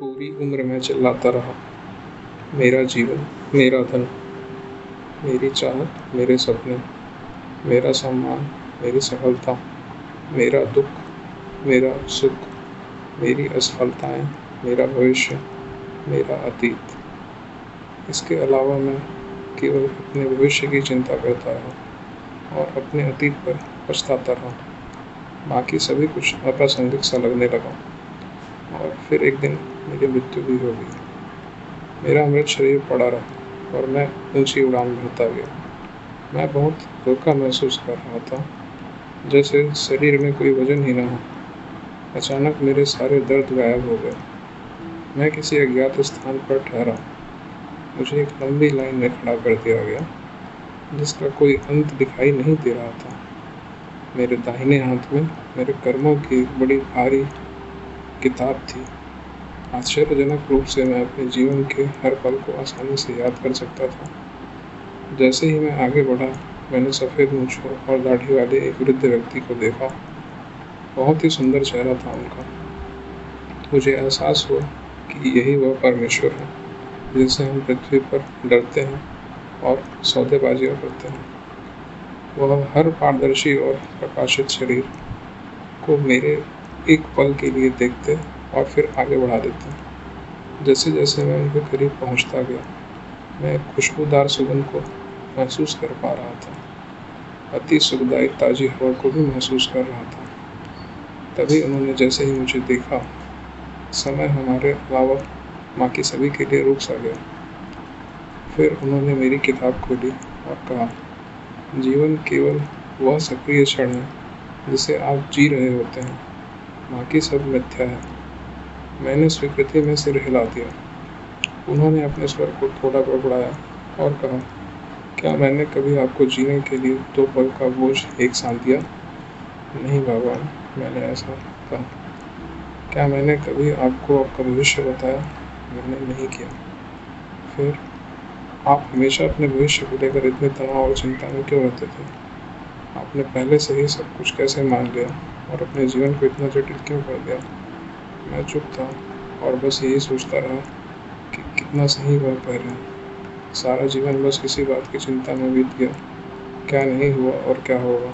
पूरी उम्र मैं चिल्लाता रहा। मेरा जीवन, मेरा धन, मेरी चाहत मेरे सपने, मेरा सम्मान, मेरी सफलता, मेरा दुख, मेरा सुख, मेरी असफलताएँ, मेरा भविष्य, मेरा अतीत। इसके अलावा मैं केवल अपने भविष्य की चिंता करता रहा और अपने अतीत पर पछताता रहा। बाकी सभी कुछ अप्रासंगिक सा लगने लगा और फिर एक दिन मेरी मृत्यु भी हो गई। मेरा अमृत शरीर पड़ा रहा और मैं ऊँची उड़ान भरता गया। मैं बहुत हल्का महसूस कर रहा था, जैसे शरीर में कोई वज़न ही ना हो। अचानक मेरे सारे दर्द गायब हो गए। मैं किसी अज्ञात स्थान पर ठहरा। मुझे एक लंबी लाइन में खड़ा कर दिया गया, जिसका कोई अंत दिखाई नहीं दे रहा था। मेरे दाहिने हाथ में मेरे कर्मों की बड़ी भारी किताब थी। आश्चर्यजनक रूप से मैं अपने जीवन के हर पल को आसानी से याद कर सकता था। जैसे ही मैं आगे बढ़ा, मैंने सफ़ेद मूछों और दाढ़ी वाले एक वृद्ध व्यक्ति को देखा। बहुत ही सुंदर चेहरा था उनका। मुझे एहसास हुआ कि यही वह परमेश्वर है जिससे हम पृथ्वी पर डरते हैं और सौदेबाजियाँ करते हैं। वह हर पारदर्शी और प्रकाशित शरीर को मेरे एक पल के लिए देखते और फिर आगे बढ़ा देते जैसे जैसे मैं उनके करीब पहुँचता गया, मैं खुशबूदार सुगंध को महसूस कर पा रहा था। अति सुखदायी ताज़ी हवा को भी महसूस कर रहा था। तभी उन्होंने जैसे ही मुझे देखा, समय हमारे अलावा माँ की सभी के लिए रुक सा गया। फिर उन्होंने मेरी किताब खोली और कहा, जीवन केवल वह सक्रिय क्षण है जिसे आप जी रहे होते हैं। बाकी सब मिथ्या है। मैंने स्वीकृति में सिर हिला दिया। उन्होंने अपने स्वर को थोड़ा बड़बड़ाया और कहा, क्या मैंने कभी आपको जीने के लिए दो पल का बोझ एक साथ दिया? नहीं बाबा, मैंने ऐसा कहा क्या मैंने कभी आपको आपका भविष्य बताया? मैंने नहीं किया। फिर आप हमेशा अपने भविष्य को लेकर इतने तनाव और चिंता में क्यों रहते थे? आपने पहले से ही सब कुछ कैसे मान लिया और अपने जीवन को इतना जटिल क्यों कर दिया? मैं चुप था और बस यही सोचता रहा कि कितना सही कह रहे सारा जीवन बस किसी बात की चिंता में बीत गया। क्या नहीं हुआ और क्या होगा?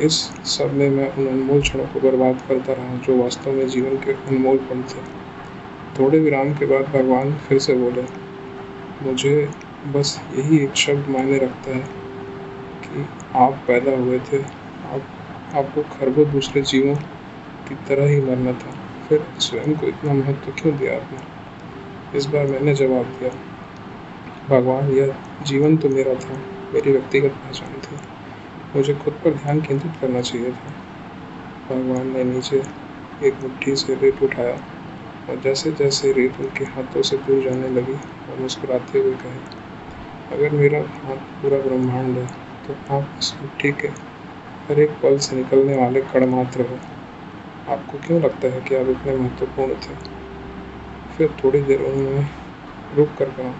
इस सब में मैं उन अनमोल क्षणों को बर्बाद करता रहा जो वास्तव में जीवन के अनमोल पल थे। थोड़े विराम के बाद भगवान फिर से बोले, मुझे बस यही एक शब्द मायने रखता है कि आप पैदा हुए थे। आप, आपको खरबों दूसरे जीवों की तरह ही मरना था। फिर स्वयं को इतना महत्व क्यों दिया आपने? इस बार मैंने जवाब दिया, भगवान, यह जीवन तो मेरा था, मेरी व्यक्तिगत पहचान थी। मुझे खुद पर ध्यान केंद्रित करना चाहिए था। भगवान ने नीचे एक मुट्ठी से रेत उठाया और जैसे जैसे रेत उनके हाथों से दूर जाने लगी और मुस्कुराते हुए कहे, अगर मेरा हाथ पूरा ब्रह्मांड है तो आप इस मुट्ठी के हर एक पल से निकलने वाले कण मात्र हो। आपको क्यों लगता है कि आप इतने महत्वपूर्ण थे? फिर थोड़ी देर उन्होंने रुक कर कहा,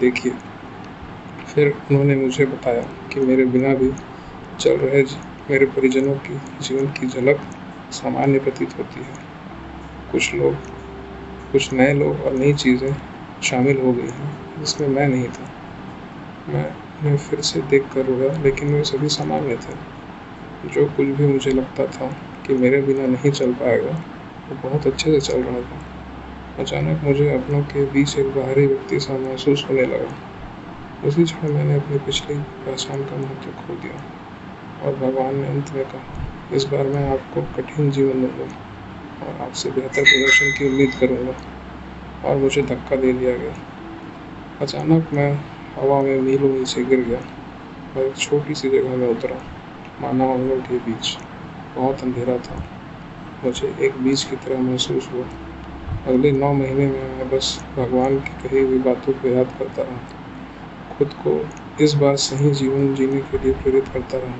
देखिए, फिर उन्होंने मुझे बताया कि मेरे बिना भी चल रहे मेरे परिजनों की जीवन की झलक सामान्य प्रतीत होती है। कुछ लोग, कुछ नए लोग और नई चीज़ें शामिल हो गई हैं, जिसमें मैं नहीं था। मैं उन्हें फिर से देख कर रोया, लेकिन वे सभी सामान्य थे। जो कुछ भी मुझे लगता था कि मेरे बिना नहीं चल पाएगा, वो तो बहुत अच्छे से चल रहा था। अचानक मुझे अपनों के बीच एक बाहरी व्यक्ति सा महसूस होने लगा। उसी क्षण मैंने अपनी पिछली पहचान का महत्व खो दिया और भगवान ने अंत में कहा, इस बार मैं आपको कठिन जीवन दूँगा और आपसे बेहतर प्रदर्शन की उम्मीद करूँगा। और मुझे धक्का दे दिया गया। अचानक मैं हवा में मीलों नीचे गिर गया और एक छोटी सी जगह में उतरा, मानव अंगों के बीच। बहुत अंधेरा था। मुझे एक बीज की तरह महसूस हुआ। अगले नौ महीने में मैं बस भगवान की कही हुई बातों को याद करता रहा। खुद को इस बार सही जीवन जीने के लिए प्रेरित करता रहा।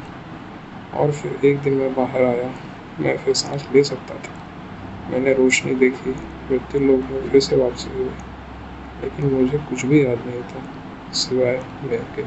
और फिर एक दिन मैं बाहर आया। मैं फिर सांस ले सकता था। मैंने रोशनी देखी। मृत्यु लोग में फिर से वापसी हुई लेकिन मुझे कुछ भी याद नहीं था, सिवाय मेरे के